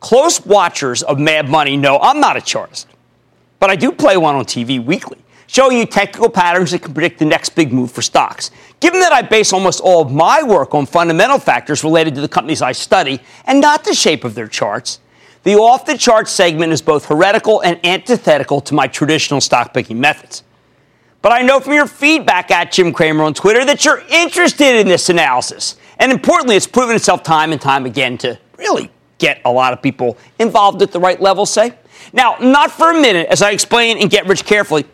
Close watchers of Mad Money know I'm not a chartist, but I do play one on TV weekly, showing you technical patterns that can predict the next big move for stocks. Given that I base almost all of my work on fundamental factors related to the companies I study and not the shape of their charts, the off the chart segment is both heretical and antithetical to my traditional stock picking methods. But I know from your feedback at Jim Cramer on Twitter that you're interested in this analysis. And importantly, it's proven itself time and time again to really get a lot of people involved at the right level, say. Now, not for a minute, as I explain in Get Rich Carefully,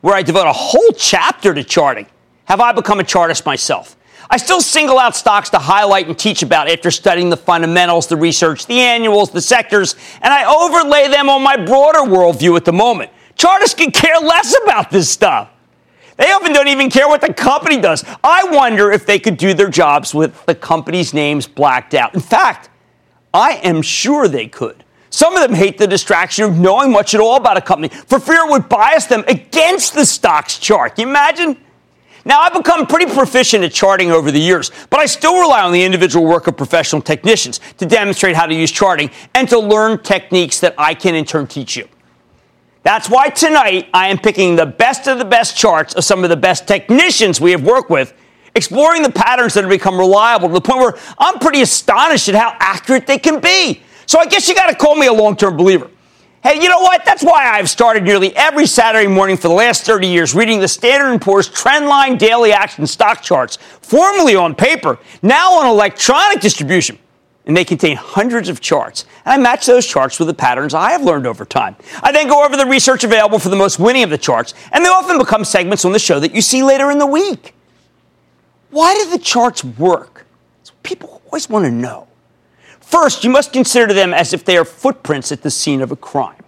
where I devote a whole chapter to charting, have I become a chartist myself. I still single out stocks to highlight and teach about after studying the fundamentals, the research, the annuals, the sectors, and I overlay them on my broader worldview at the moment. Chartists can care less about this stuff. They often don't even care what the company does. I wonder if they could do their jobs with the company's names blacked out. In fact, I am sure they could. Some of them hate the distraction of knowing much at all about a company for fear it would bias them against the stock's chart. Can you imagine? Now, I've become pretty proficient at charting over the years, but I still rely on the individual work of professional technicians to demonstrate how to use charting and to learn techniques that I can in turn teach you. That's why tonight I am picking the best of the best charts of some of the best technicians we have worked with, exploring the patterns that have become reliable to the point where I'm pretty astonished at how accurate they can be. So I guess you got to call me a long term believer. Hey, you know what? That's why I've started nearly every Saturday morning for the last 30 years reading the Standard & Poor's Trendline Daily Action Stock Charts, formerly on paper, now on electronic distribution and they contain hundreds of charts. And I match those charts with the patterns I have learned over time. I then go over the research available for the most winning of the charts, and they often become segments on the show that you see later in the week. Why do the charts work? People always want to know. First, you must consider them as if they are footprints at the scene of a crime.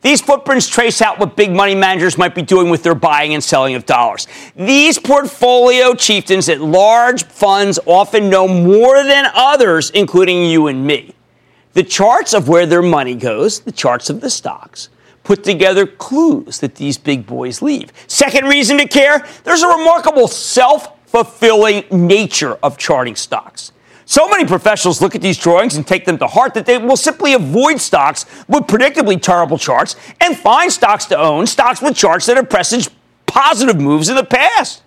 These footprints trace out what big money managers might be doing with their buying and selling of dollars. These portfolio chieftains at large funds often know more than others, including you and me. The charts of where their money goes, the charts of the stocks, put together clues that these big boys leave. Second reason to care there's a remarkable self fulfilling nature of charting stocks. So many professionals look at these drawings and take them to heart that they will simply avoid stocks with predictably terrible charts and find stocks to own, stocks with charts that have presaged positive moves in the past.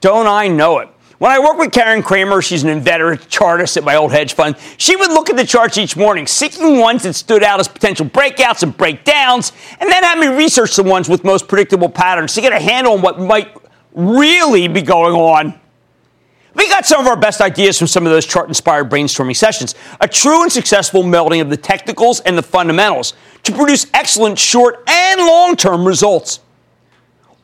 Don't I know it? When I work with Karen Cramer, she's an inveterate chartist at my old hedge fund, she would look at the charts each morning, seeking ones that stood out as potential breakouts and breakdowns, and then have me research the ones with most predictable patterns to get a handle on what might really be going on. We got some of our best ideas from some of those chart inspired brainstorming sessions. A true and successful melding of the technicals and the fundamentals to produce excellent short and long term results.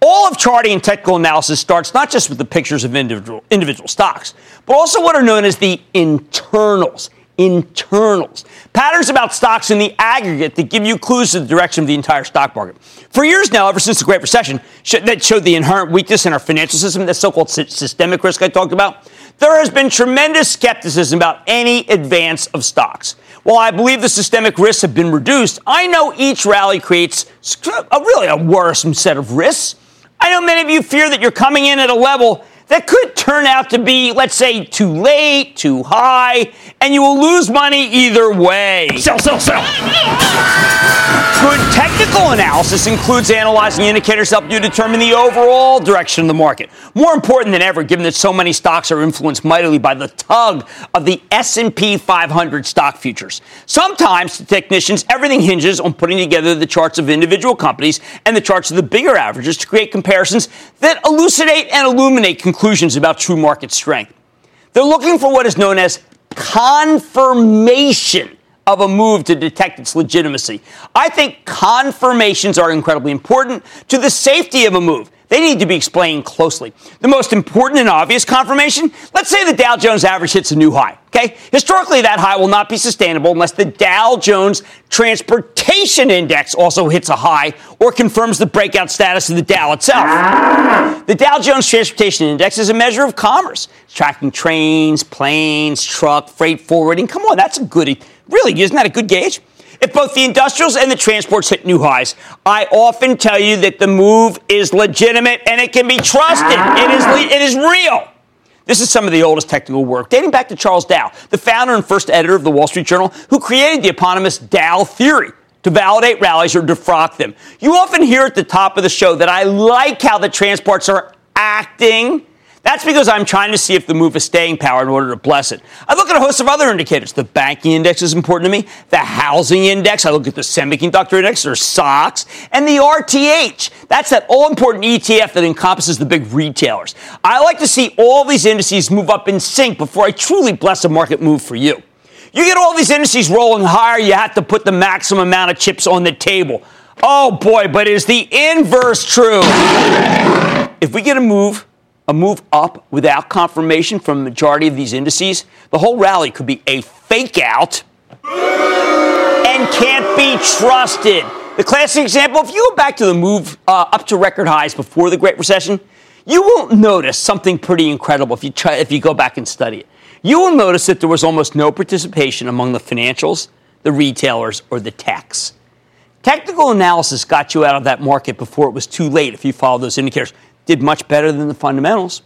All of charting and technical analysis starts not just with the pictures of individual, individual stocks, but also what are known as the internals internals. Patterns about stocks in the aggregate that give you clues to the direction of the entire stock market. For years now, ever since the Great Recession, that showed the inherent weakness in our financial system, the so called systemic risk I talked about, there has been tremendous skepticism about any advance of stocks. While I believe the systemic risks have been reduced, I know each rally creates a really a worrisome set of risks. I know many of you fear that you're coming in at a level that could turn out to be, let's say, too late, too high, and you will lose money either way. Sell, sell, sell. Good technical analysis includes analyzing indicators to help you determine the overall direction of the market. More important than ever, given that so many stocks are influenced mightily by the tug of the S&P 500 stock futures. Sometimes, to technicians, everything hinges on putting together the charts of individual companies and the charts of the bigger averages to create comparisons that elucidate and illuminate conclusions about true market strength. They're looking for what is known as confirmation of a move to detect its legitimacy. I think confirmations are incredibly important to the safety of a move. they need to be explained closely. The most important and obvious confirmation let's say the Dow Jones average hits a new high. Okay? Historically, that high will not be sustainable unless the Dow Jones Transportation Index also hits a high or confirms the breakout status of the Dow itself. The Dow Jones Transportation Index is a measure of commerce, it's tracking trains, planes, truck, freight forwarding. Come on, that's a goodie. Really, isn't that a good gauge? If both the industrials and the transports hit new highs, I often tell you that the move is legitimate and it can be trusted. It is, it is real. This is some of the oldest technical work, dating back to Charles Dow, the founder and first editor of the Wall Street Journal, who created the eponymous Dow theory to validate rallies or defrock them. You often hear at the top of the show that I like how the transports are acting that's because I'm trying to see if the move has staying power in order to bless it. I look at a host of other indicators. The banking index is important to me, the housing index, I look at the semiconductor index or SOX, and the RTH. That's that all important ETF that encompasses the big retailers. I like to see all these indices move up in sync before I truly bless a market move for you. You get all these indices rolling higher, you have to put the maximum amount of chips on the table. Oh boy, but is the inverse true? If we get a move a move up without confirmation from the majority of these indices, the whole rally could be a fake out and can't be trusted. The classic example, if you go back to the move uh, up to record highs before the Great Recession, you will notice something pretty incredible if you try if you go back and study it. You will notice that there was almost no participation among the financials, the retailers, or the techs. Technical analysis got you out of that market before it was too late if you follow those indicators did much better than the fundamentals.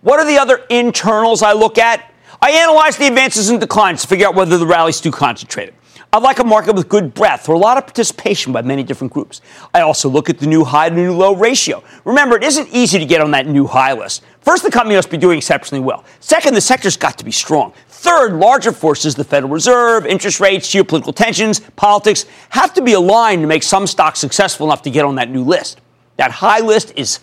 What are the other internals I look at? I analyze the advances and declines to figure out whether the rally's too concentrated. I like a market with good breadth or a lot of participation by many different groups. I also look at the new high to new low ratio. Remember, it isn't easy to get on that new high list. First, the company must be doing exceptionally well. Second, the sector's got to be strong. Third, larger forces, the Federal Reserve, interest rates, geopolitical tensions, politics, have to be aligned to make some stocks successful enough to get on that new list. That high list is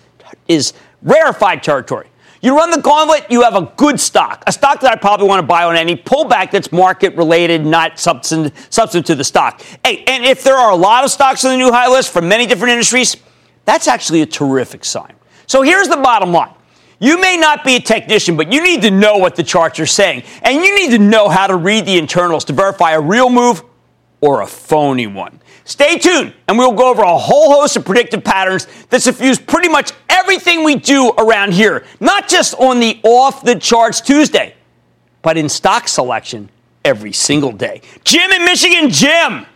is rarefied territory. You run the gauntlet, you have a good stock, a stock that I probably want to buy on any pullback that's market related, not substantive to the stock. Hey, and if there are a lot of stocks on the new high list from many different industries, that's actually a terrific sign. So here's the bottom line. You may not be a technician, but you need to know what the charts are saying. And you need to know how to read the internals to verify a real move or a phony one. Stay tuned, and we'll go over a whole host of predictive patterns that suffuse pretty much everything we do around here, not just on the off the charts Tuesday, but in stock selection every single day. Jim in Michigan, Jim.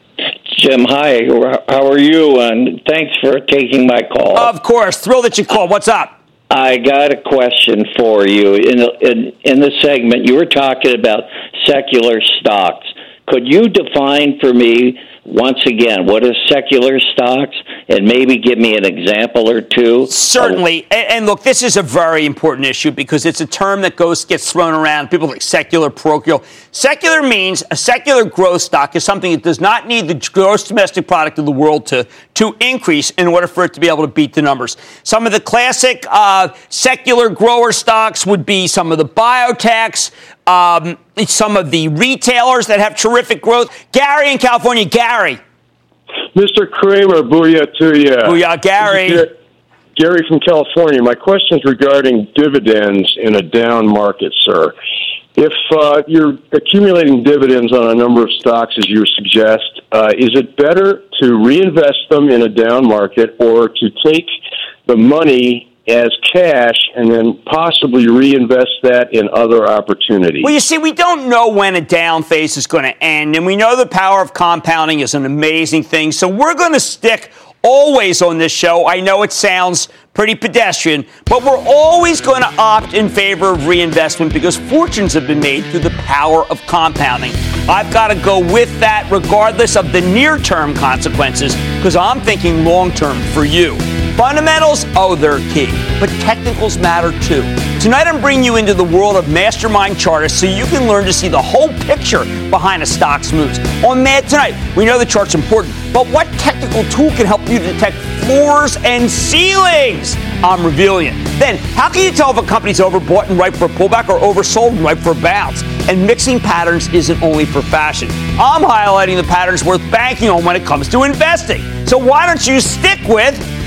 Jim, hi. How are you? And thanks for taking my call. Of course. Thrilled that you called. What's up? I got a question for you. In, in, in the segment, you were talking about secular stocks. Could you define for me once again, what is secular stocks? And maybe give me an example or two. Certainly. And, and, look, this is a very important issue because it's a term that goes gets thrown around. People like secular, parochial. Secular means a secular growth stock is something that does not need the gross domestic product of the world to, to increase in order for it to be able to beat the numbers. Some of the classic uh, secular grower stocks would be some of the biotechs, um, some of the retailers that have terrific growth. Gary in California, Gary. Mr. Cramer, booyah to you. Booyah, Gary. Gary from California. My question is regarding dividends in a down market, sir. If uh, you're accumulating dividends on a number of stocks, as you suggest, uh, is it better to reinvest them in a down market or to take the money as cash and then possibly reinvest that in other opportunities. Well, you see, we don't know when a down phase is going to end, and we know the power of compounding is an amazing thing. So we're going to stick always on this show. I know it sounds pretty pedestrian, but we're always going to opt in favor of reinvestment because fortunes have been made through the power of compounding. I've got to go with that regardless of the near term consequences because I'm thinking long term for you. Fundamentals, oh, they're key, but technicals matter too. Tonight, I'm bringing you into the world of mastermind chartists so you can learn to see the whole picture behind a stock's moves. On Mad Tonight, we know the chart's important, but what technical tool can help you detect floors and ceilings? I'm revealing it. Then, how can you tell if a company's overbought and ripe for a pullback or oversold and ripe for a bounce? And mixing patterns isn't only for fashion. I'm highlighting the patterns worth banking on when it comes to investing. So why don't you stick with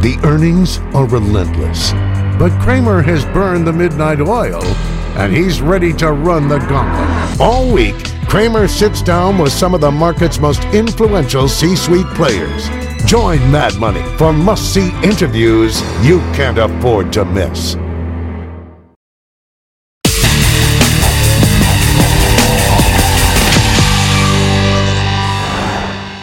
The earnings are relentless, but Cramer has burned the midnight oil and he's ready to run the gauntlet. All week, Cramer sits down with some of the market's most influential C suite players. Join Mad Money for must see interviews you can't afford to miss.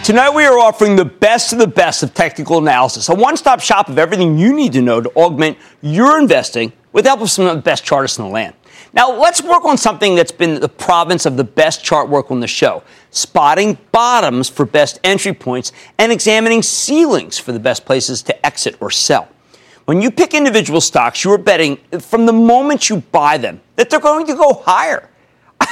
Tonight, we are offering the best of the best of technical analysis, a one stop shop of everything you need to know to augment your investing with the help of some of the best chartists in the land. Now, let's work on something that's been the province of the best chart work on the show spotting bottoms for best entry points and examining ceilings for the best places to exit or sell. When you pick individual stocks, you are betting from the moment you buy them that they're going to go higher.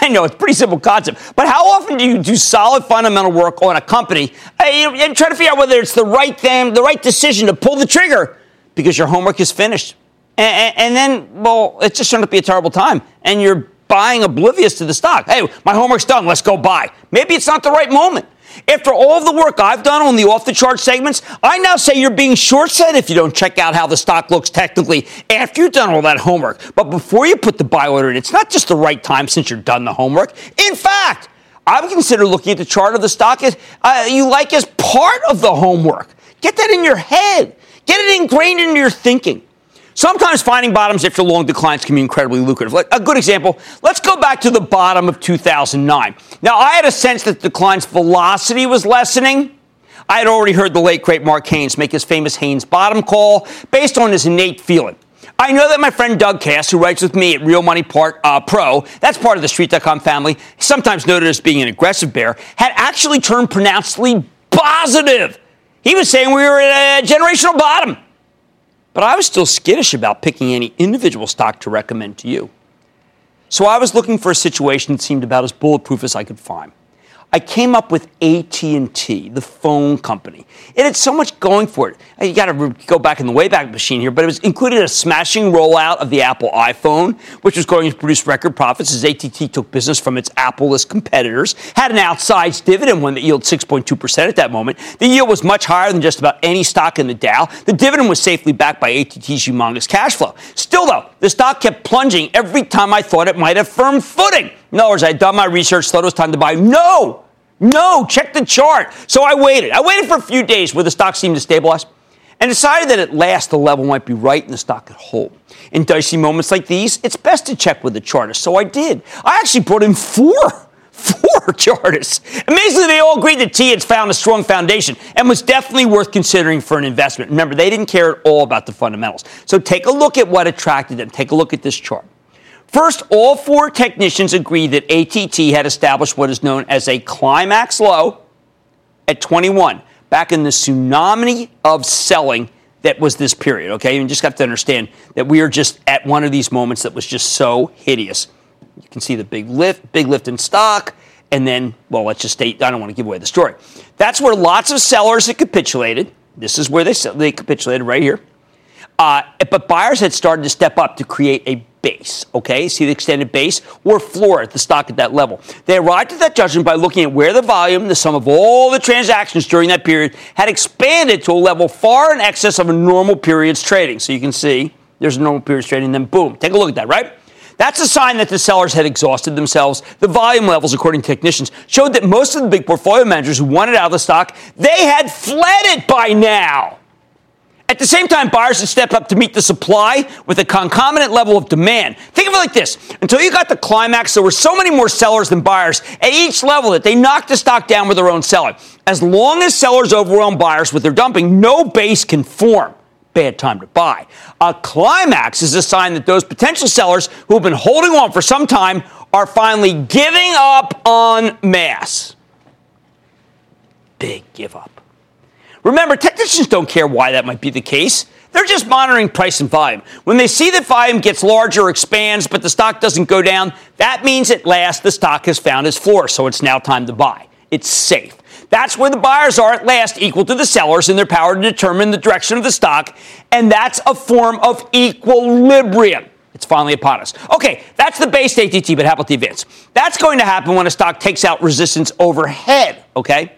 I know it's a pretty simple concept, but how often do you do solid fundamental work on a company eh, and, and try to figure out whether it's the right thing, the right decision to pull the trigger because your homework is finished? And, and, then, well, it's just turned to be a terrible time, and you're buying oblivious to the stock. Hey, my homework's done. Let's go buy. Maybe it's not the right moment. After all the work I've done on the off the chart segments, I now say you're being short sighted if you don't check out how the stock looks technically after you've done all that homework. But before you put the buy order in, it's not just the right time since you're done the homework. In fact, I would consider looking at the chart of the stock as uh, you like as part of the homework. Get that in your head. Get it ingrained into your thinking. Sometimes finding bottoms after long declines can be incredibly lucrative. A good example, let's go back to the bottom of 2009. Now, I had a sense that the decline's velocity was lessening. I had already heard the late great Mark Haines make his famous Haines bottom call based on his innate feeling. I know that my friend Doug Kass, who writes with me at Real Money Part, uh, Pro, that's part of the Street.com family, sometimes noted as being an aggressive bear, had actually turned pronouncedly positive. He was saying we were at a generational bottom. But I was still skittish about picking any individual stock to recommend to you. So I was looking for a situation that seemed about as bulletproof as I could find. I came up with AT&T, the phone company. It had so much going for it. You got to go back in the Wayback Machine here, but it was included a smashing rollout of the Apple iPhone, which was going to produce record profits as AT&T took business from its Apple-less competitors. Had an outsized dividend one that yielded 6.2% at that moment. The yield was much higher than just about any stock in the Dow. The dividend was safely backed by AT&T's humongous cash flow. Still, though, the stock kept plunging every time I thought it might have firm footing. In other words, I'd done my research, thought it was time to buy. No! No, check the chart. So I waited. I waited for a few days where the stock seemed to stabilize and decided that at last the level might be right and the stock could hold. In dicey moments like these, it's best to check with the chartist. So I did. I actually brought in four, four chartists. Amazingly, they all agreed that T had found a strong foundation and was definitely worth considering for an investment. Remember, they didn't care at all about the fundamentals. So take a look at what attracted them. Take a look at this chart. First, all four technicians agreed that ATT had established what is known as a climax low at 21, back in the tsunami of selling that was this period. Okay, you just have to understand that we are just at one of these moments that was just so hideous. You can see the big lift, big lift in stock, and then, well, let's just state. I don't want to give away the story. That's where lots of sellers had capitulated. This is where they they capitulated right here. Uh, but buyers had started to step up to create a base, okay? See the extended base or floor at the stock at that level. They arrived at that judgment by looking at where the volume, the sum of all the transactions during that period, had expanded to a level far in excess of a normal period's trading. So you can see there's a normal period's trading, then boom, take a look at that, right? That's a sign that the sellers had exhausted themselves. The volume levels, according to technicians, showed that most of the big portfolio managers who wanted out of the stock, they had fled it by now. At the same time, buyers had stepped up to meet the supply with a concomitant level of demand. Think of it like this until you got the climax, there were so many more sellers than buyers at each level that they knocked the stock down with their own selling. As long as sellers overwhelm buyers with their dumping, no base can form. Bad time to buy. A climax is a sign that those potential sellers who have been holding on for some time are finally giving up on mass. Big give up. Remember, technicians don't care why that might be the case. They're just monitoring price and volume. When they see that volume gets larger expands, but the stock doesn't go down, that means at last the stock has found its floor, so it's now time to buy. It's safe. That's where the buyers are at last equal to the sellers in their power to determine the direction of the stock, and that's a form of equilibrium. It's finally upon us. Okay, that's the base ATT, but how about the advance? That's going to happen when a stock takes out resistance overhead, okay?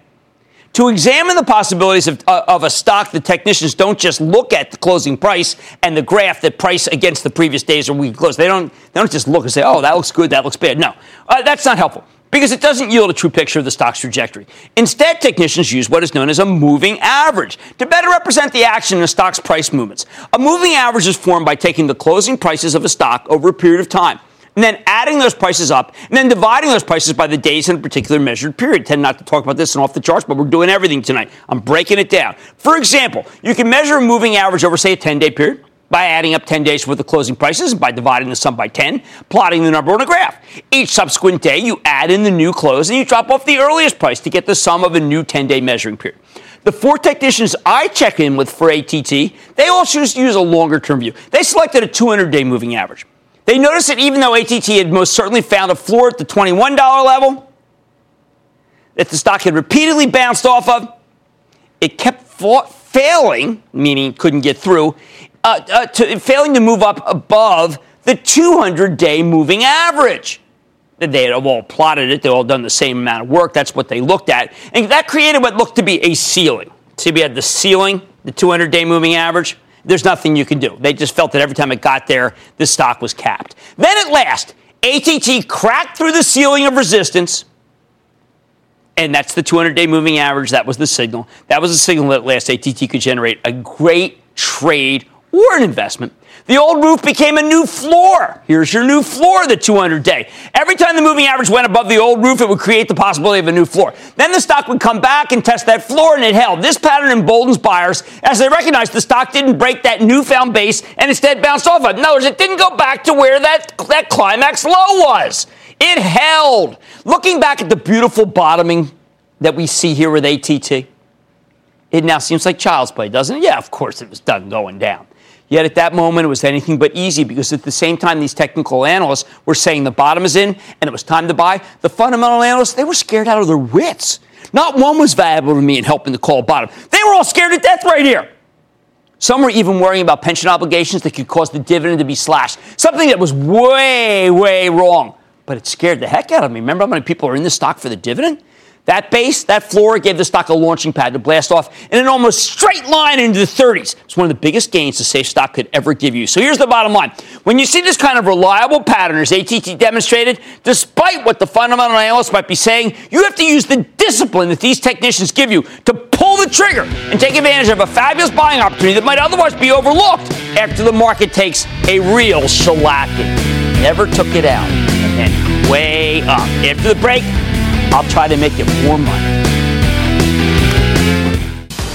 To examine the possibilities of, uh, of, a stock, the technicians don't just look at the closing price and the graph that price against the previous days or week close. They don't, they don't just look and say, oh, that looks good, that looks bad. No, uh, that's not helpful because it doesn't yield a true picture of the stock's trajectory. Instead, technicians use what is known as a moving average to better represent the action in a stock's price movements. A moving average is formed by taking the closing prices of a stock over a period of time and then adding those prices up, and then dividing those prices by the days in a particular measured period. Tend not to talk about this and off the charts, but we're doing everything tonight. I'm breaking it down. For example, you can measure a moving average over, say, a 10 day period by adding up 10 days worth of closing prices by dividing the sum by 10, plotting the number on a graph. Each subsequent day, you add in the new close and you drop off the earliest price to get the sum of a new 10 day measuring period. The four technicians I check in with for ATT, they all choose to use a longer term view. They selected a 200 day moving average. They noticed that even though ATT had most certainly found a floor at the $21 level, that the stock had repeatedly bounced off of, it kept failing, meaning couldn't get through, uh, uh, to, failing to move up above the 200 day moving average. They had all plotted it, they all done the same amount of work. That's what they looked at. And that created what looked to be a ceiling. See, we had the ceiling, the 200 day moving average. There's nothing you can do. They just felt that every time it got there, the stock was capped. Then at last, ATT cracked through the ceiling of resistance and that's the 200 day moving average. That was the signal. That was the signal that at last ATT could generate a great trade or an investment. The old roof became a new floor. Here's your new floor, the 200 day. Every time the moving average went above the old roof, it would create the possibility of a new floor. Then the stock would come back and test that floor, and it held. This pattern emboldens buyers as they recognize the stock didn't break that newfound base and instead bounced off of it. In other words, it didn't go back to where that, that climax low was. It held. Looking back at the beautiful bottoming that we see here with ATT, it now seems like child's play, doesn't it? Yeah, of course it was done going down. Yet at that moment, it was anything but easy because at the same time, these technical analysts were saying the bottom is in and it was time to buy. The fundamental analysts, they were scared out of their wits. Not one was valuable to me in helping to call bottom. They were all scared to death right here. Some were even worrying about pension obligations that could cause the dividend to be slashed. Something that was way, way wrong. But it scared the heck out of me. Remember how many people are in the stock for the dividend? That base, that floor gave the stock a launching pad to blast off in an almost straight line into the 30s. It's one of the biggest gains the safe stock could ever give you. So here's the bottom line. When you see this kind of reliable pattern as ATT demonstrated, despite what the fundamental analysts might be saying, you have to use the discipline that these technicians give you to pull the trigger and take advantage of a fabulous buying opportunity that might otherwise be overlooked after the market takes a real shellacking. Never took it out. And then way up. After the break, I'll try to make you more money.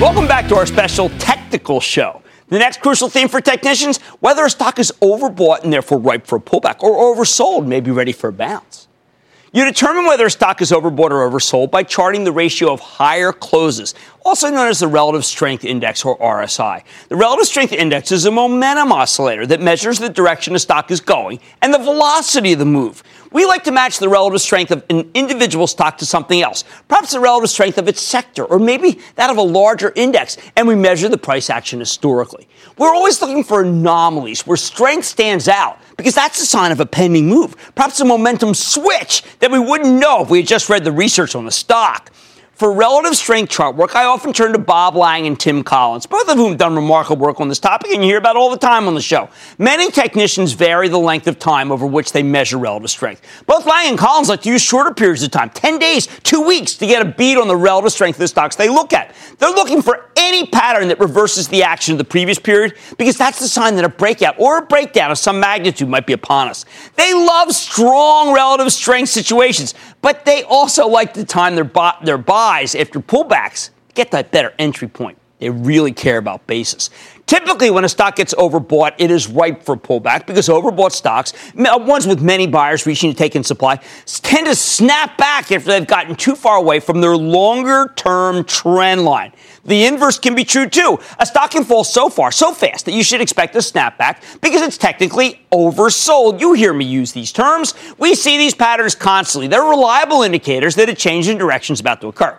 Welcome back to our special technical show. The next crucial theme for technicians whether a stock is overbought and therefore ripe for a pullback or oversold, may be ready for a bounce. You determine whether a stock is overbought or oversold by charting the ratio of higher closes, also known as the Relative Strength Index or RSI. The Relative Strength Index is a momentum oscillator that measures the direction a stock is going and the velocity of the move. We like to match the relative strength of an individual stock to something else, perhaps the relative strength of its sector, or maybe that of a larger index, and we measure the price action historically. We're always looking for anomalies where strength stands out because that's a sign of a pending move, perhaps a momentum switch that we wouldn't know if we had just read the research on the stock. For relative strength chart work, I often turn to Bob Lang and Tim Collins, both of whom have done remarkable work on this topic, and you hear about all the time on the show. Many technicians vary the length of time over which they measure relative strength. Both Lang and Collins like to use shorter periods of time, 10 days, two weeks, to get a beat on the relative strength of the stocks they look at. They're looking for any pattern that reverses the action of the previous period because that's the sign that a breakout or a breakdown of some magnitude might be upon us. They love strong relative strength situations, but they also like to time their, their buys after pullbacks, get that better entry point. They really care about basis. Typically, when a stock gets overbought, it is ripe for pullback because overbought stocks, uh, ones with many buyers reaching to take in supply, tend to snap back after they've gotten too far away from their longer term trend line. The inverse can be true too. A stock can fall so far, so fast that you should expect a snapback because it's technically oversold. You hear me use these terms. We see these patterns constantly. They're reliable indicators that a change in direction is about to occur.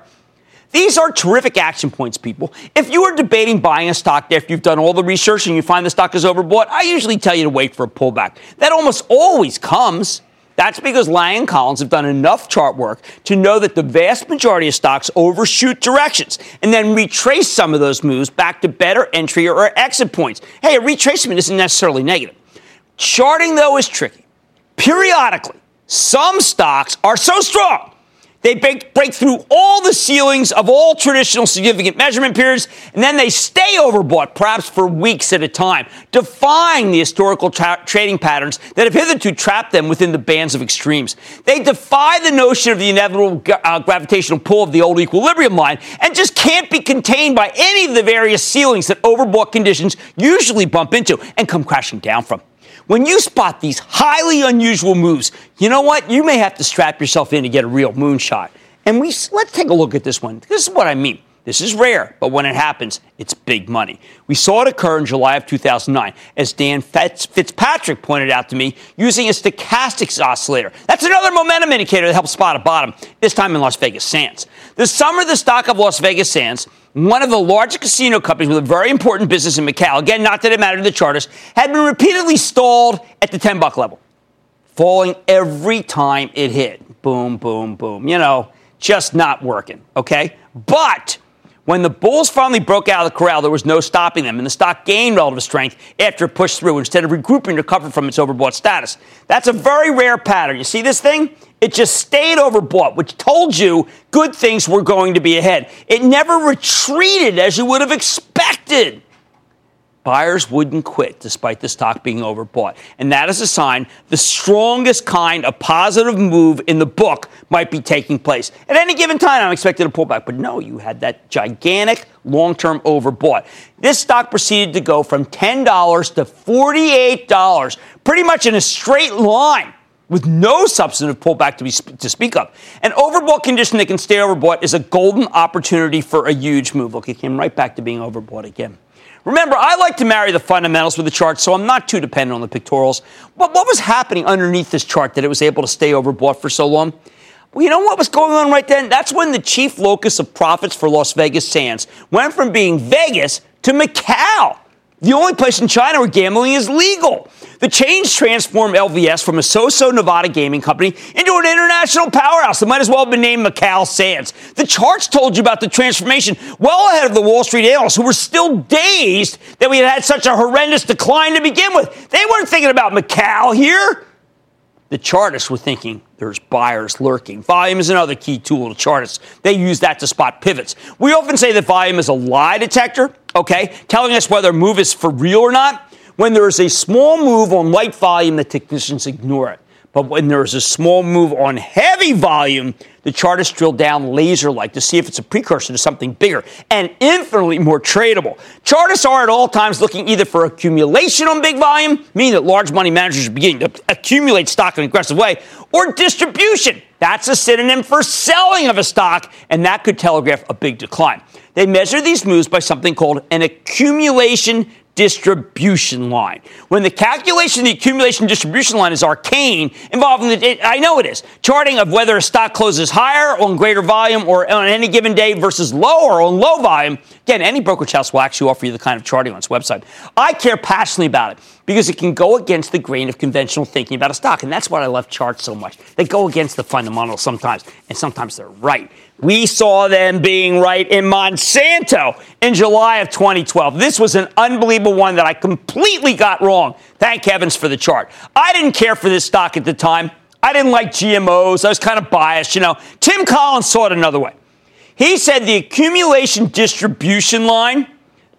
These are terrific action points, people. If you are debating buying a stock after you've done all the research and you find the stock is overbought, I usually tell you to wait for a pullback. That almost always comes. That's because and Collins have done enough chart work to know that the vast majority of stocks overshoot directions and then retrace some of those moves back to better entry or exit points. Hey, a retracement isn't necessarily negative. Charting, though, is tricky. Periodically, some stocks are so strong they break, break through all the ceilings of all traditional significant measurement periods, and then they stay overbought, perhaps for weeks at a time, defying the historical tra- trading patterns that have hitherto trapped them within the bands of extremes. They defy the notion of the inevitable uh, gravitational pull of the old equilibrium line and just can't be contained by any of the various ceilings that overbought conditions usually bump into and come crashing down from. When you spot these highly unusual moves, you know what? You may have to strap yourself in to get a real moonshot. And we let's take a look at this one. This is what I mean. This is rare, but when it happens, it's big money. We saw it occur in July of 2009, as Dan Fitzpatrick pointed out to me, using a stochastics oscillator. That's another momentum indicator that helps spot a bottom, this time in Las Vegas Sands. This summer, the stock of Las Vegas Sands one of the largest casino companies with a very important business in Macau, again, not that it mattered to the charters, had been repeatedly stalled at the 10 buck level, falling every time it hit. Boom, boom, boom. You know, just not working, okay? But when the Bulls finally broke out of the corral, there was no stopping them, and the stock gained relative strength after it pushed through instead of regrouping to recover from its overbought status. That's a very rare pattern. You see this thing? It just stayed overbought, which told you good things were going to be ahead. It never retreated as you would have expected. Buyers wouldn't quit despite the stock being overbought. And that is a sign the strongest kind of positive move in the book might be taking place. At any given time, I'm expecting a pullback. But no, you had that gigantic long term overbought. This stock proceeded to go from $10 to $48, pretty much in a straight line with no substantive pullback to, be, to speak of. An overbought condition that can stay overbought is a golden opportunity for a huge move. Look, it came right back to being overbought again. Remember, I like to marry the fundamentals with the chart, so I'm not too dependent on the pictorials. But what was happening underneath this chart that it was able to stay overbought for so long? Well, you know what was going on right then? That's when the chief locus of profits for Las Vegas Sands went from being Vegas to Macau. The only place in China where gambling is legal. The change transformed LVS from a so-so Nevada gaming company into an international powerhouse that might as well have been named Macau Sands. The charts told you about the transformation well ahead of the Wall Street analysts who were still dazed that we had had such a horrendous decline to begin with. They weren't thinking about Macau here. The chartists were thinking there's buyers lurking. Volume is another key tool to chartists. They use that to spot pivots. We often say that volume is a lie detector, okay, telling us whether a move is for real or not. When there is a small move on light volume, the technicians ignore it. But when there is a small move on heavy volume, the chartists drill down laser like to see if it's a precursor to something bigger and infinitely more tradable. Chartists are at all times looking either for accumulation on big volume, meaning that large money managers are beginning to accumulate stock in an aggressive way, or distribution. That's a synonym for selling of a stock, and that could telegraph a big decline. They measure these moves by something called an accumulation distribution line. When the calculation of the accumulation distribution line is arcane, involving the, it, I know it is, charting of whether a stock closes higher on greater volume or on any given day versus lower on low volume. Again, any brokerage house will actually offer you the kind of charting on its website. I care passionately about it because it can go against the grain of conventional thinking about a stock. And that's why I love charts so much. They go against the fundamentals sometimes, and sometimes they're right. We saw them being right in Monsanto in July of 2012. This was an unbelievable one that I completely got wrong. Thank heavens for the chart. I didn't care for this stock at the time. I didn't like GMOs. I was kind of biased, you know. Tim Collins saw it another way. He said the accumulation distribution line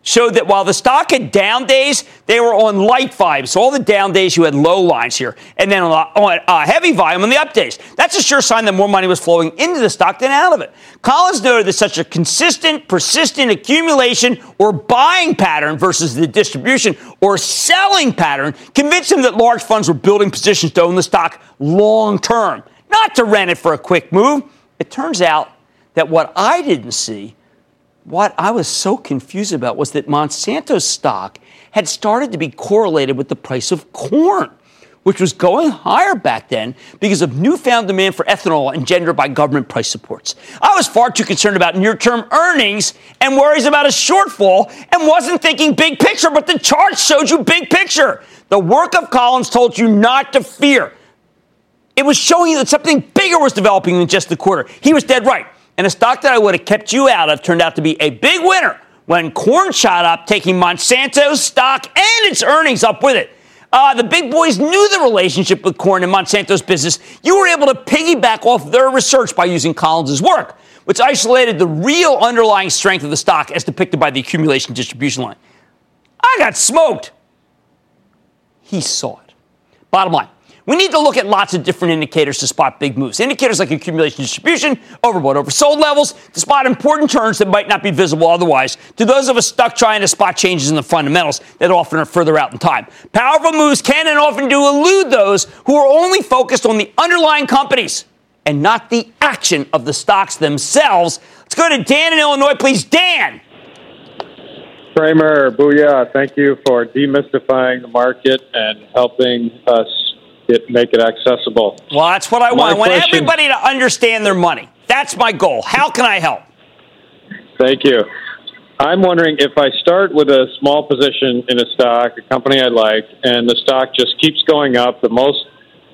showed that while the stock had down days, they were on light volume. So all the down days, you had low lines here. And then on, on uh, heavy volume on the up days. That's a sure sign that more money was flowing into the stock than out of it. Collins noted that such a consistent, persistent accumulation or buying pattern versus the distribution or selling pattern convinced him that large funds were building positions to own the stock long term, not to rent it for a quick move. It turns out that what I didn't see what I was so confused about was that Monsanto's stock had started to be correlated with the price of corn, which was going higher back then because of newfound demand for ethanol engendered by government price supports. I was far too concerned about near term earnings and worries about a shortfall and wasn't thinking big picture, but the chart showed you big picture. The work of Collins told you not to fear. It was showing you that something bigger was developing than just the quarter. He was dead right. And a stock that I would have kept you out of turned out to be a big winner when corn shot up, taking Monsanto's stock and its earnings up with it. Uh, the big boys knew the relationship with corn and Monsanto's business. You were able to piggyback off their research by using Collins's work, which isolated the real underlying strength of the stock as depicted by the accumulation distribution line. I got smoked. He saw it. Bottom line, we need to look at lots of different indicators to spot big moves. Indicators like accumulation distribution, overbought, oversold levels, to spot important turns that might not be visible otherwise to those of us stuck trying to spot changes in the fundamentals that often are further out in time. Powerful moves can and often do elude those who are only focused on the underlying companies and not the action of the stocks themselves. Let's go to Dan in Illinois, please. Dan. Cramer, booyah. Thank you for demystifying the market and helping us it, make it accessible. Well, that's what I want. My I want question, everybody to understand their money. That's my goal. How can I help? Thank you. I'm wondering if I start with a small position in a stock, a company I like, and the stock just keeps going up. The most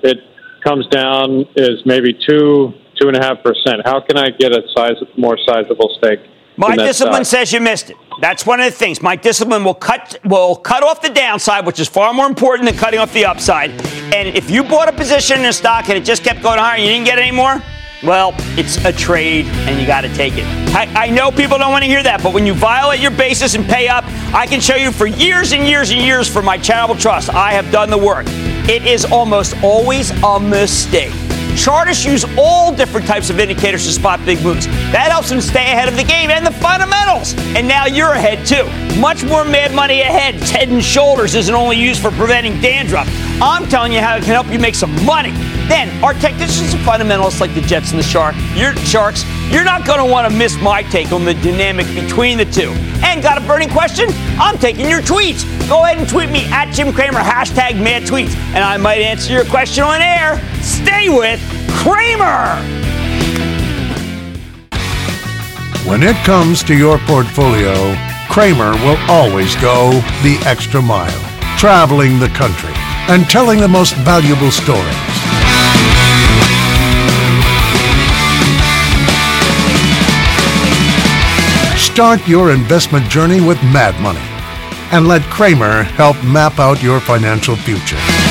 it comes down is maybe two, two and a half percent. How can I get a size, more sizable stake? My discipline stock? says you missed it. That's one of the things. My discipline will cut will cut off the downside, which is far more important than cutting off the upside. And if you bought a position in a stock and it just kept going higher and you didn't get any more, well, it's a trade and you got to take it. I, I, know people don't want to hear that, but when you violate your basis and pay up, I can show you for years and years and years for my charitable trust, I have done the work. It is almost always a mistake. Chartists use all different types of indicators to spot big moves. That helps them stay ahead of the game and the fundamentals. And now you're ahead too. Much more mad money ahead. Head and shoulders isn't only used for preventing dandruff. I'm telling you how it can help you make some money. Then, our technicians and fundamentalists like the Jets and the Shark, your Sharks, you're not going to want to miss my take on the dynamic between the two. And got a burning question? I'm taking your tweets. Go ahead and tweet me at Jim Cramer, hashtag mad tweets, and I might answer your question on air. Stay with Cramer. When it comes to your portfolio, Cramer will always go the extra mile, traveling the country and telling the most valuable stories. Start your investment journey with Mad Money and let Cramer help map out your financial future.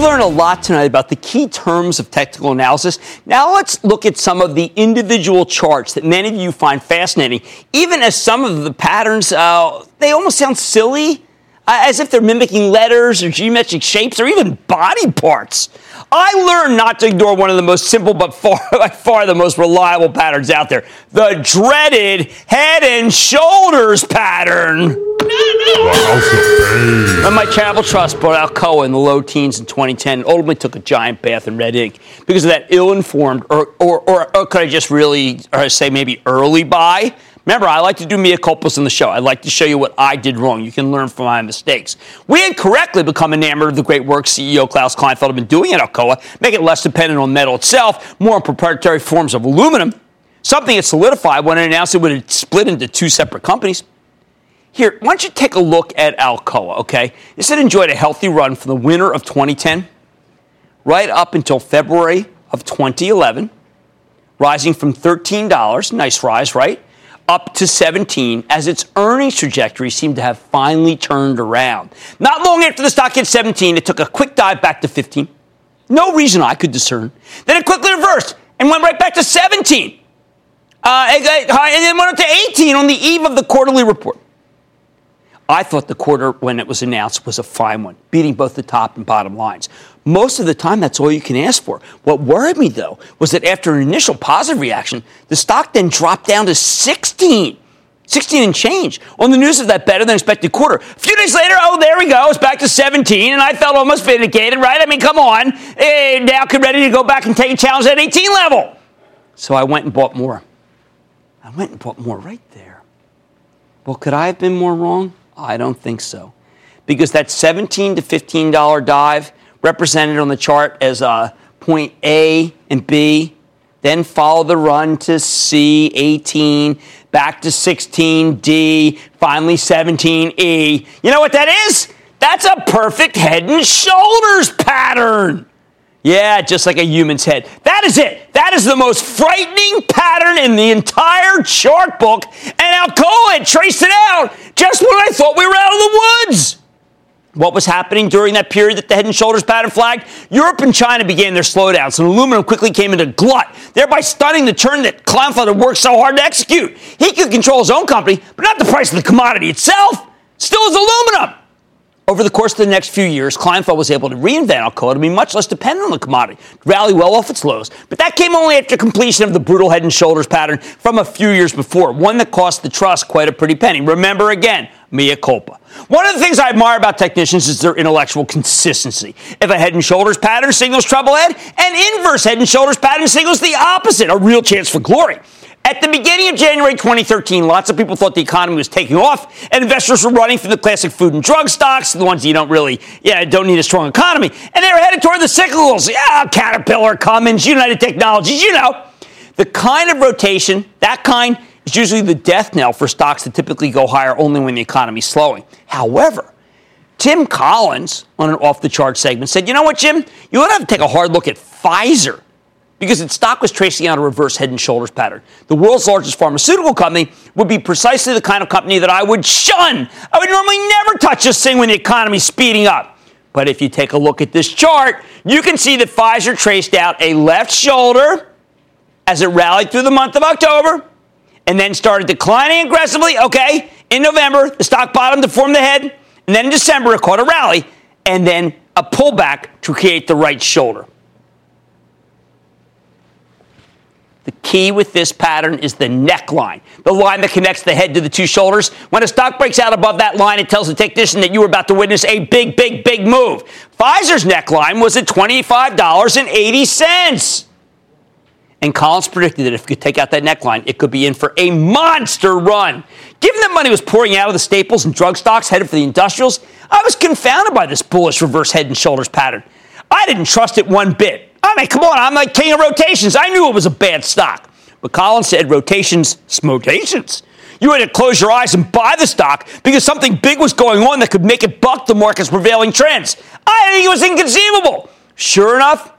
Learned a lot tonight about the key terms of technical analysis. Now let's look at some of the individual charts that many of you find fascinating, even as some of the patterns, uh, they almost sound silly, uh, as if they're mimicking letters or geometric shapes or even body parts. I learned not to ignore one of the most simple but far, by far the most reliable patterns out there the dreaded head and shoulders pattern. When my travel trust bought Alcoa in the low teens in 2010 and ultimately took a giant bath in red ink because of that ill informed, or, or, or, or, could I just really or say maybe early buy? Remember, I like to do mea culpas in the show. I like to show you what I did wrong. You can learn from my mistakes. We incorrectly become enamored of the great work CEO Klaus Kleinfeld had been doing at Alcoa, make it less dependent on metal itself, more on proprietary forms of aluminum, something that solidified when it announced it would split into two separate companies. Here, why don't you take a look at Alcoa, okay? This had enjoyed a healthy run from the winter of 2010 right up until February of 2011, rising from $13, nice rise, right? Up to 17 as its earnings trajectory seemed to have finally turned around. Not long after the stock hit 17, it took a quick dive back to 15. No reason I could discern. Then it quickly reversed and went right back to 17. Uh, and then went up to 18 on the eve of the quarterly report. I thought the quarter, when it was announced, was a fine one, beating both the top and bottom lines. Most of the time, that's all you can ask for. What worried me, though, was that after an initial positive reaction, the stock then dropped down to 16. 16 and change on the news of that better than expected quarter. A few days later, oh, there we go. It's back to 17, and I felt almost vindicated, right? I mean, come on. Now I'm ready to go back and take a challenge at 18 level. So I went and bought more. I went and bought more right there. Well, could I have been more wrong? I don't think so. Because that 17 to $15 dive represented on the chart as a point A and B, then follow the run to C, 18, back to 16, D, finally 17, E. You know what that is? That's a perfect head and shoulders pattern. Yeah, just like a human's head. That is it. That is the most frightening pattern in the entire chart book. And Alcoa traced it trace it out just when I thought we were out of the woods. What was happening during that period that the head and shoulders pattern flagged? Europe and China began their slowdowns, and aluminum quickly came into glut, thereby stunning the turn that Kleinfeld had worked so hard to execute. He could control his own company, but not the price of the commodity itself. Still is aluminum. Over the course of the next few years, Kleinfeld was able to reinvent Alcoa to be much less dependent on the commodity, rally well off its lows. But that came only after completion of the brutal head and shoulders pattern from a few years before, one that cost the trust quite a pretty penny. Remember again, mea culpa. One of the things I admire about technicians is their intellectual consistency. If a head and shoulders pattern signals trouble head, an inverse head and shoulders pattern signals the opposite, a real chance for glory. At the beginning of January 2013, lots of people thought the economy was taking off, and investors were running for the classic food and drug stocks, the ones you don't really, yeah, don't need a strong economy. And they were headed toward the cyclicals. Yeah, Caterpillar, Cummins, United Technologies, you know. The kind of rotation, that kind, is usually the death knell for stocks that typically go higher only when the economy's slowing. However, Tim Collins on an off the chart segment said, you know what, Jim? You ought to have to take a hard look at Pfizer because its stock was tracing out a reverse head and shoulders pattern. The world's largest pharmaceutical company would be precisely the kind of company that I would shun. I would normally never touch this thing when the economy's speeding up. But if you take a look at this chart, you can see that Pfizer traced out a left shoulder as it rallied through the month of October and then started declining aggressively. Okay, in November, the stock bottomed to form the head, and then in December, it caught a rally and then a pullback to create the right shoulder. The key with this pattern is the neckline, the line that connects the head to the two shoulders. When a stock breaks out above that line, it tells the technician that you are about to witness a big, big, big move. Pfizer's neckline was at $25.80. And Collins predicted that if you could take out that neckline, it could be in for a monster run. Given that money was pouring out of the staples and drug stocks headed for the industrials, I was confounded by this bullish reverse head and shoulders pattern. I didn't trust it one bit. I mean, come on, I'm like king of rotations. I knew it was a bad stock. But Collins said rotations, smotations. You had to close your eyes and buy the stock because something big was going on that could make it buck the market's prevailing trends. I think it was inconceivable. Sure enough,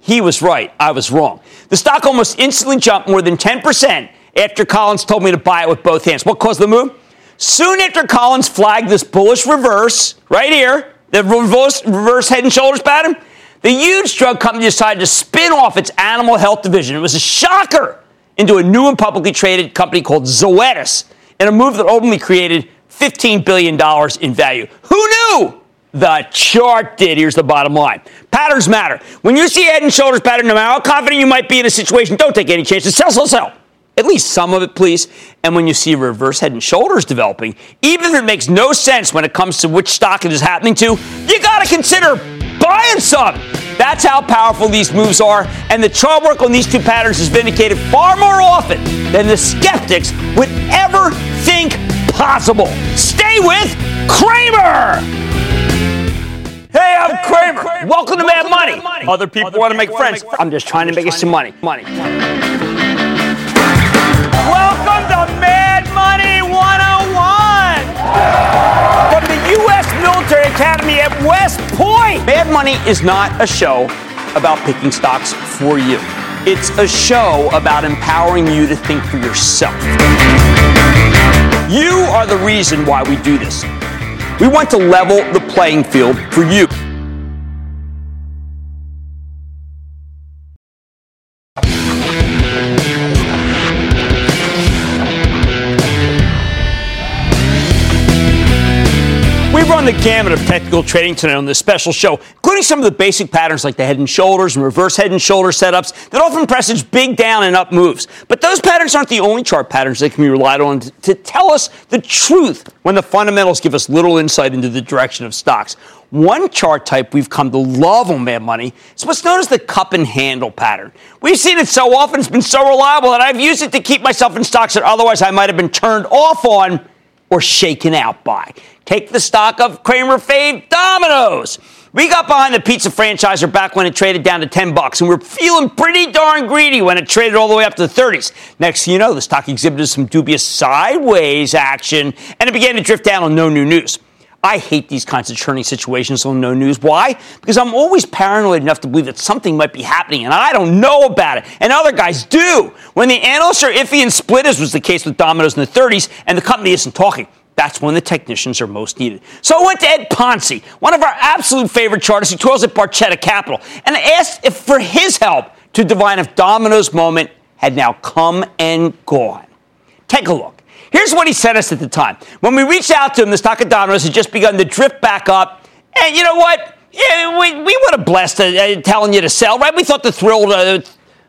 he was right. I was wrong. The stock almost instantly jumped more than 10% after Collins told me to buy it with both hands. What caused the move? Soon after Collins flagged this bullish reverse, right here, the reverse, reverse head and shoulders pattern, the huge drug company decided to spin off its animal health division. It was a shocker into a new and publicly traded company called Zoetis in a move that ultimately created $15 billion in value. Who knew? The chart did. Here's the bottom line. Patterns matter. When you see head and shoulders pattern, no matter how confident you might be in a situation, don't take any chances. Sell, sell, sell. At least some of it, please. And when you see reverse head and shoulders developing, even if it makes no sense when it comes to which stock it is happening to, you got to consider buying some. That's how powerful these moves are, and the chart work on these two patterns is vindicated far more often than the skeptics would ever think possible. Stay with Cramer! Hey, I'm Cramer. Welcome to Mad Money. Other people want to make friends. I'm just trying to make you some money. Money. Welcome Military Academy at West Point. Mad Money is not a show about picking stocks for you. It's a show about empowering you to think for yourself. You are the reason why we do this. We want to level the playing field for you. The gamut of technical trading tonight on this special show, including some of the basic patterns like the head and shoulders and reverse head and shoulder setups that often presage big down and up moves. But those patterns aren't the only chart patterns that can be relied on to tell us the truth when the fundamentals give us little insight into the direction of stocks. One chart type we've come to love on Mad Money is what's known as the cup and handle pattern. We've seen it so often, it's been so reliable that I've used it to keep myself in stocks that otherwise I might have been turned off on or shaken out by. Take the stock of Cramer fave Domino's. We got behind the pizza franchisor back when it traded down to 10 bucks, and we are feeling pretty darn greedy when it traded all the way up to the 30s. Next thing you know, the stock exhibited some dubious sideways action, and it began to drift down on no new news. I hate these kinds of churning situations on no news. Why? Because I'm always paranoid enough to believe that something might be happening and I don't know about it. And other guys do. When the analysts are iffy and split, as was the case with Domino's in the 30s, and the company isn't talking. That's when the technicians are most needed. So I went to Ed Ponzi, one of our absolute favorite chartists who toils at Barchetta Capital, and I asked if for his help to divine if Domino's moment had now come and gone. Take a look. Here's what he sent us at the time. When we reached out to him, the stock of Domino's had just begun to drift back up. And you know what? Yeah, we, we would have blessed uh, uh, telling you to sell, right? We thought the thrill, uh,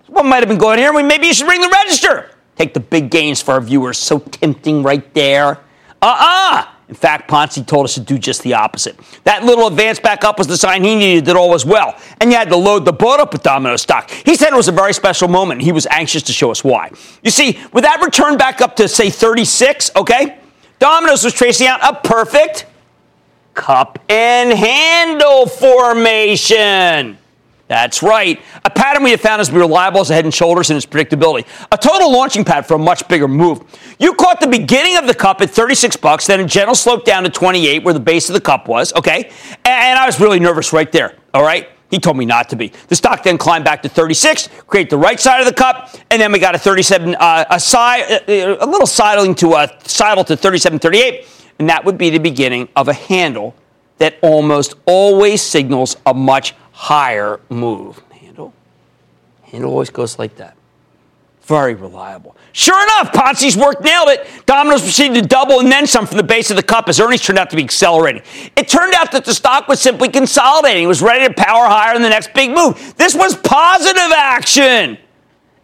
what might have been going here. We, maybe you should ring the register. Take the big gains for our viewers. So tempting right there. Uh-uh. In fact, Ponzi told us to do just the opposite. That little advance back up was the sign he needed that all was well. And you had to load the boat up with Domino stock. He said it was a very special moment, he was anxious to show us why. You see, with that return back up to, say, 36, okay, Domino's was tracing out a perfect cup and handle formation. That's right. A pattern we have found is to be reliable as a head and shoulders in its predictability. A total launching pad for a much bigger move. You caught the beginning of the cup at 36 bucks, then a gentle slope down to 28 where the base of the cup was, okay? And I was really nervous right there, all right? He told me not to be. The stock then climbed back to 36, create the right side of the cup, and then we got a 37, uh, a side, uh, a little sidling to a sidle to 37.38, and that would be the beginning of a handle that almost always signals a much higher move. Handle. Handle always goes like that. Very reliable. Sure enough, Ponzi's work nailed it. Domino's proceeded to double and then some from the base of the cup as earnings turned out to be accelerating. It turned out that the stock was simply consolidating. It was ready to power higher in the next big move. This was positive action.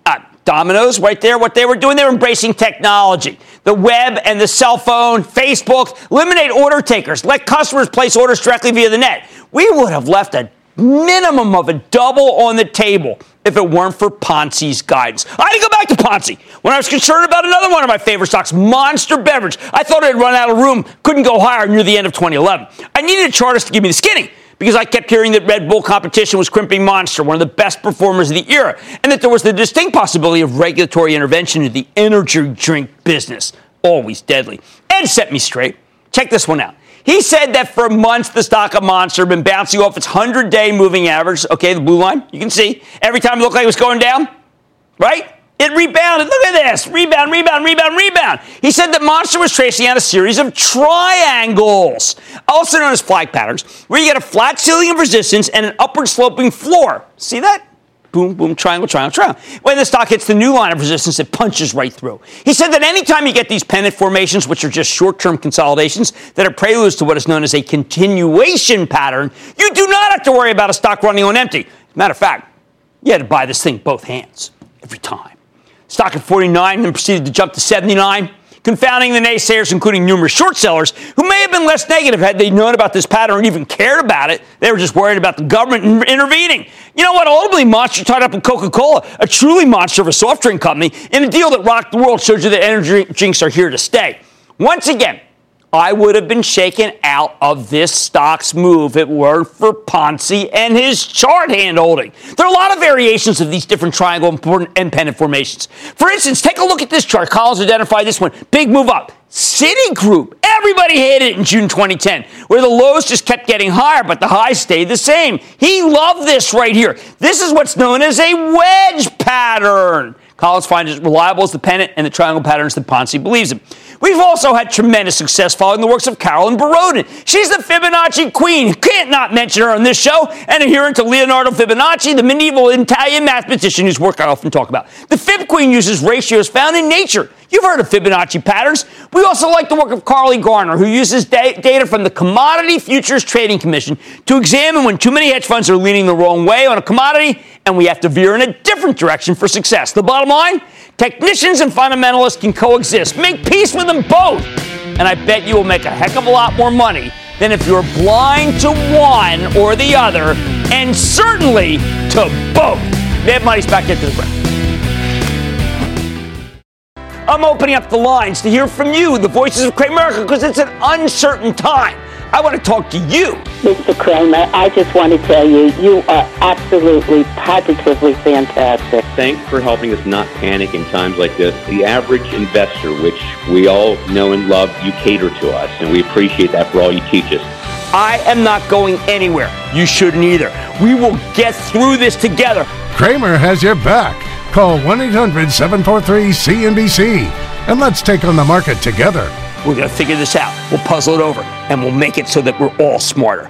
Uh, Domino's right there, what they were doing, they were embracing technology. The web and the cell phone, Facebook, eliminate order takers, let customers place orders directly via the net. We would have left a minimum of a double on the table if it weren't for Ponzi's guidance. I had to go back to Ponzi when I was concerned about another one of my favorite stocks, Monster Beverage. I thought had run out of room, couldn't go higher near the end of 2011. I needed a chartist to give me the skinny because I kept hearing that Red Bull competition was crimping Monster, one of the best performers of the era, and that there was the distinct possibility of regulatory intervention in the energy drink business. Always deadly. Ed set me straight. Check this one out. He said that for months the stock of Monster had been bouncing off its 100 day moving average. Okay, the blue line, you can see. Every time it looked like it was going down, right? It rebounded. Look at this. Rebound, rebound, rebound, rebound. He said that Monster was tracing out a series of triangles, also known as flag patterns, where you get a flat ceiling of resistance and an upward sloping floor. See that? Boom, boom, triangle, triangle, triangle. When the stock hits the new line of resistance, it punches right through. He said that anytime you get these pennant formations, which are just short term consolidations that are preludes to what is known as a continuation pattern, you do not have to worry about a stock running on empty. Matter of fact, you had to buy this thing both hands every time. Stock at 49 then proceeded to jump to 79. Confounding the naysayers, including numerous short sellers who may have been less negative had they known about this pattern or even cared about it. They were just worried about the government intervening. You know what? Ultimately, Monster tied up with Coca Cola, a truly monster of a soft drink company, in a deal that rocked the world, shows you that energy drinks are here to stay. Once again, I would have been shaken out of this stock's move if it weren't for Ponzi and his chart hand holding. There are a lot of variations of these different triangle and pennant formations. For instance, take a look at this chart. Collins identified this one. Big move up. Citigroup. Everybody hated it in June 2010, where the lows just kept getting higher, but the highs stayed the same. He loved this right here. This is what's known as a wedge pattern. Collins finds it reliable as the pennant and the triangle patterns that Ponzi believes in. We've also had tremendous success following the works of Carolyn Boroden. She's the Fibonacci queen. Can't not mention her on this show. And adherent to Leonardo Fibonacci, the medieval Italian mathematician whose work I often talk about. The Fib queen uses ratios found in nature. You've heard of Fibonacci patterns. We also like the work of Carly Garner, who uses da- data from the Commodity Futures Trading Commission to examine when too many hedge funds are leaning the wrong way on a commodity and we have to veer in a different direction for success. The bottom line? Technicians and fundamentalists can coexist. Make peace with them both. And I bet you will make a heck of a lot more money than if you're blind to one or the other, and certainly to both. Mad Money's back into the ground. I'm opening up the lines to hear from you, the voices of Great America, because it's an uncertain time. I want to talk to you. Mr. Cramer, I just want to tell you, you are absolutely, positively fantastic. Thanks for helping us not panic in times like this. The average investor, which we all know and love, you cater to us, and we appreciate that for all you teach us. I am not going anywhere. You shouldn't either. We will get through this together. Cramer has your back. Call 1 800 743 CNBC and let's take on the market together. We're going to figure this out. We'll puzzle it over and we'll make it so that we're all smarter.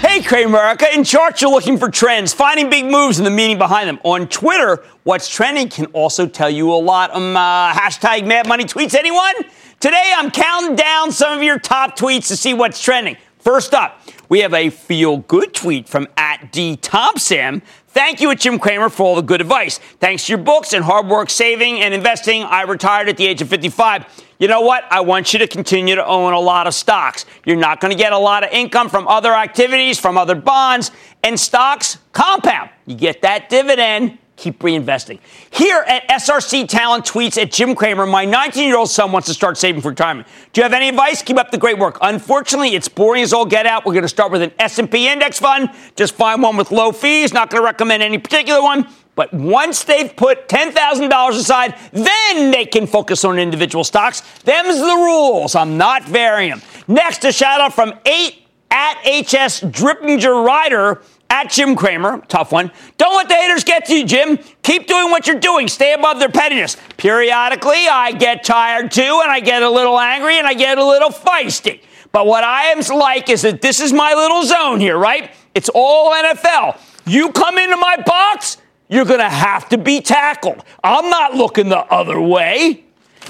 Hey, Cramerica. In charts, you're looking for trends, finding big moves and the meaning behind them. On Twitter, what's trending can also tell you a lot. Um, uh, hashtag Mad Money tweets. Anyone? Today, I'm counting down some of your top tweets to see what's trending. First up, we have a feel good tweet from at D Thompson Thank you, Jim Cramer, for all the good advice. Thanks to your books and hard work saving and investing, I retired at the age of 55. You know what? I want you to continue to own a lot of stocks. You're not going to get a lot of income from other activities, from other bonds, and stocks compound. You get that dividend keep reinvesting. Here at SRC Talent Tweets at Jim Cramer, my 19 year old son wants to start saving for retirement. Do you have any advice? Keep up the great work. Unfortunately, it's boring as all get out. We're going to start with an S&P index fund. Just find one with low fees. Not going to recommend any particular one. But once they've put $10,000 aside, then they can focus on individual stocks. Them's the rules. I'm not varying them. Next, a shout out from 8 at HS Drippinger Rider at Jim Cramer, tough one. Don't let the haters get to you, Jim. Keep doing what you're doing. Stay above their pettiness. Periodically, I get tired too, and I get a little angry, and I get a little feisty. But what I am like is that this is my little zone here, right? It's all NFL. You come into my box, you're going to have to be tackled. I'm not looking the other way.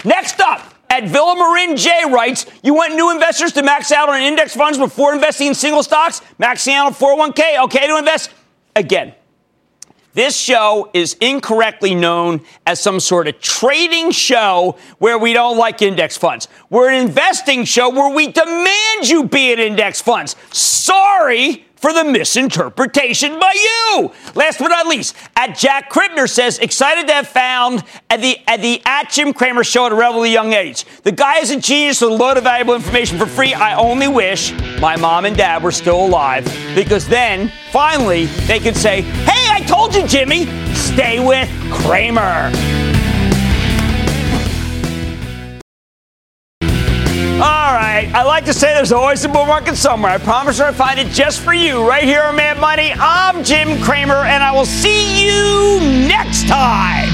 Next up, at Villa Marin J writes, you want new investors to max out on index funds before investing in single stocks, maxing out on 401k, okay to invest? Again, this show is incorrectly known as some sort of trading show where we don't like index funds. We're an investing show where we demand you be in index funds. Sorry, for the misinterpretation by you. Last but not least, at Jack Kribner says, excited to have found at the at the at Jim Cramer show at a relatively young age. The guy is a genius with a load of valuable information for free. I only wish my mom and dad were still alive because then finally they could say, "Hey, I told you, Jimmy, stay with Cramer." All right. I like to say there's always a bull market somewhere. I promise I'll find it just for you right here on Mad Money. I'm Jim Cramer, and I will see you next time.